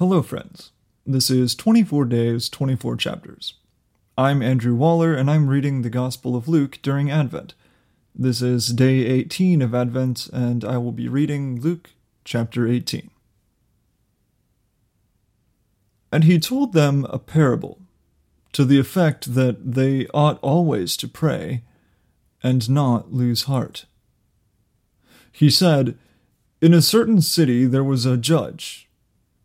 Hello, friends. This is 24 Days, 24 Chapters. I'm Andrew Waller, and I'm reading the Gospel of Luke during Advent. This is day 18 of Advent, and I will be reading Luke chapter 18. And he told them a parable, to the effect that they ought always to pray and not lose heart. He said, In a certain city there was a judge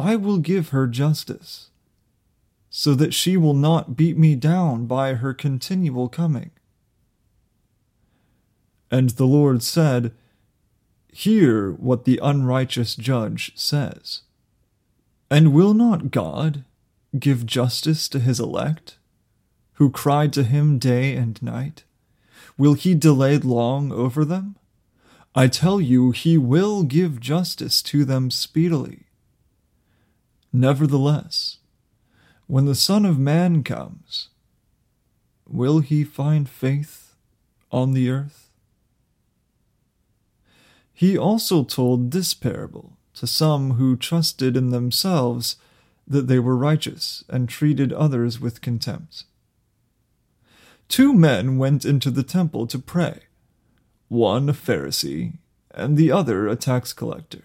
I will give her justice, so that she will not beat me down by her continual coming. And the Lord said, Hear what the unrighteous judge says. And will not God give justice to his elect, who cry to him day and night? Will he delay long over them? I tell you, he will give justice to them speedily. Nevertheless, when the Son of Man comes, will he find faith on the earth? He also told this parable to some who trusted in themselves that they were righteous and treated others with contempt. Two men went into the temple to pray, one a Pharisee and the other a tax collector.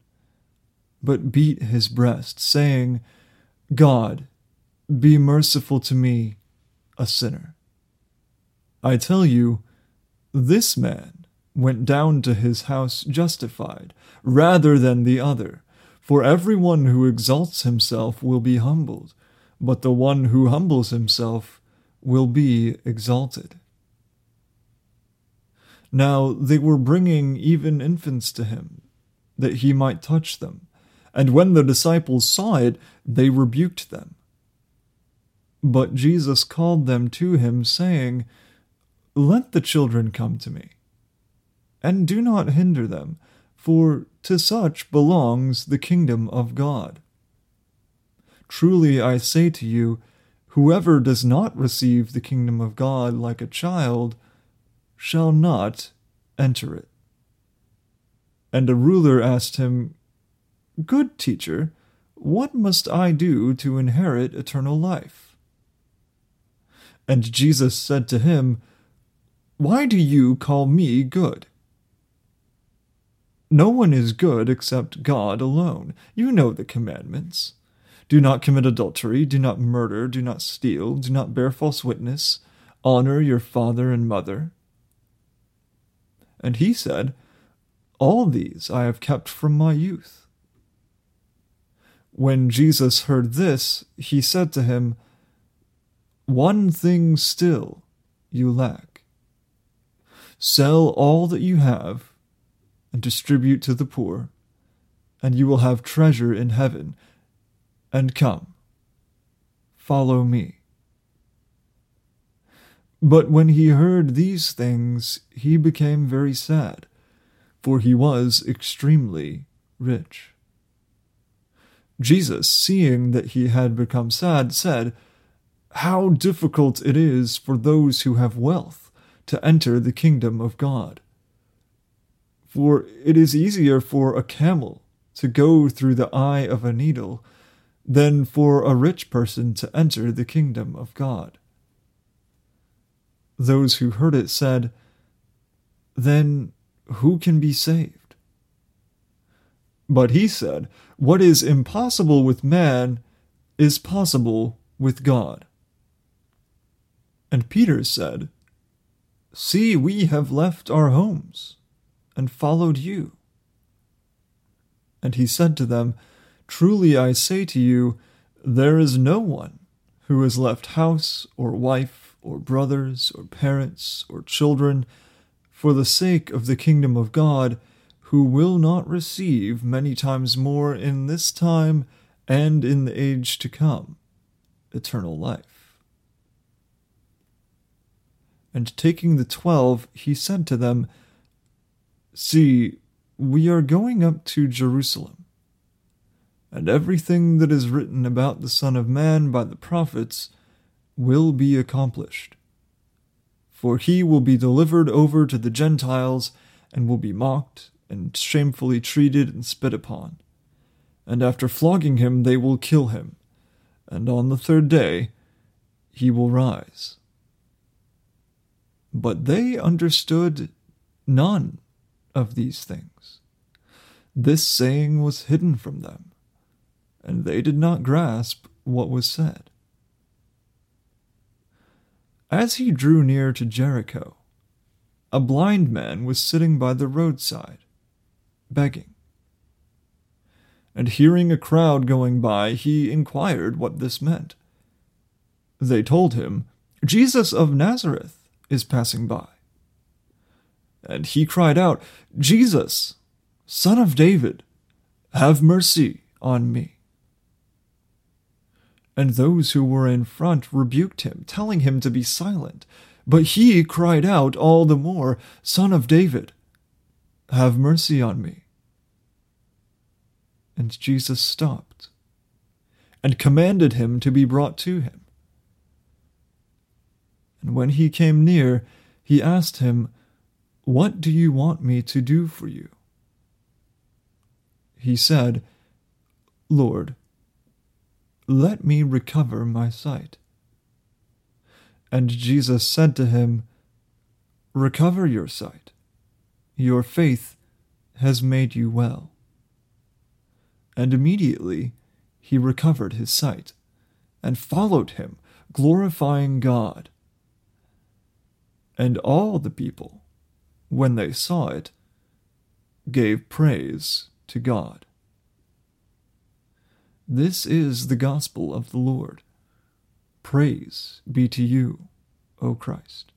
but beat his breast, saying, God, be merciful to me, a sinner. I tell you, this man went down to his house justified, rather than the other. For everyone who exalts himself will be humbled, but the one who humbles himself will be exalted. Now they were bringing even infants to him, that he might touch them. And when the disciples saw it, they rebuked them. But Jesus called them to him, saying, Let the children come to me, and do not hinder them, for to such belongs the kingdom of God. Truly I say to you, whoever does not receive the kingdom of God like a child shall not enter it. And a ruler asked him, Good teacher, what must I do to inherit eternal life? And Jesus said to him, Why do you call me good? No one is good except God alone. You know the commandments. Do not commit adultery, do not murder, do not steal, do not bear false witness, honor your father and mother. And he said, All these I have kept from my youth. When Jesus heard this, he said to him, One thing still you lack. Sell all that you have and distribute to the poor, and you will have treasure in heaven. And come, follow me. But when he heard these things, he became very sad, for he was extremely rich. Jesus, seeing that he had become sad, said, How difficult it is for those who have wealth to enter the kingdom of God. For it is easier for a camel to go through the eye of a needle than for a rich person to enter the kingdom of God. Those who heard it said, Then who can be saved? But he said, What is impossible with man is possible with God. And Peter said, See, we have left our homes and followed you. And he said to them, Truly I say to you, there is no one who has left house or wife or brothers or parents or children for the sake of the kingdom of God who will not receive many times more in this time and in the age to come eternal life. And taking the twelve, he said to them, See, we are going up to Jerusalem, and everything that is written about the Son of Man by the prophets will be accomplished. For he will be delivered over to the Gentiles, and will be mocked, and shamefully treated and spit upon. And after flogging him, they will kill him, and on the third day he will rise. But they understood none of these things. This saying was hidden from them, and they did not grasp what was said. As he drew near to Jericho, a blind man was sitting by the roadside, begging. And hearing a crowd going by, he inquired what this meant. They told him, Jesus of Nazareth is passing by. And he cried out, Jesus, Son of David, have mercy on me. And those who were in front rebuked him, telling him to be silent. But he cried out all the more, Son of David, have mercy on me. And Jesus stopped and commanded him to be brought to him. And when he came near, he asked him, What do you want me to do for you? He said, Lord, let me recover my sight. And Jesus said to him, Recover your sight. Your faith has made you well. And immediately he recovered his sight, and followed him, glorifying God. And all the people, when they saw it, gave praise to God. This is the gospel of the Lord. Praise be to you, O Christ.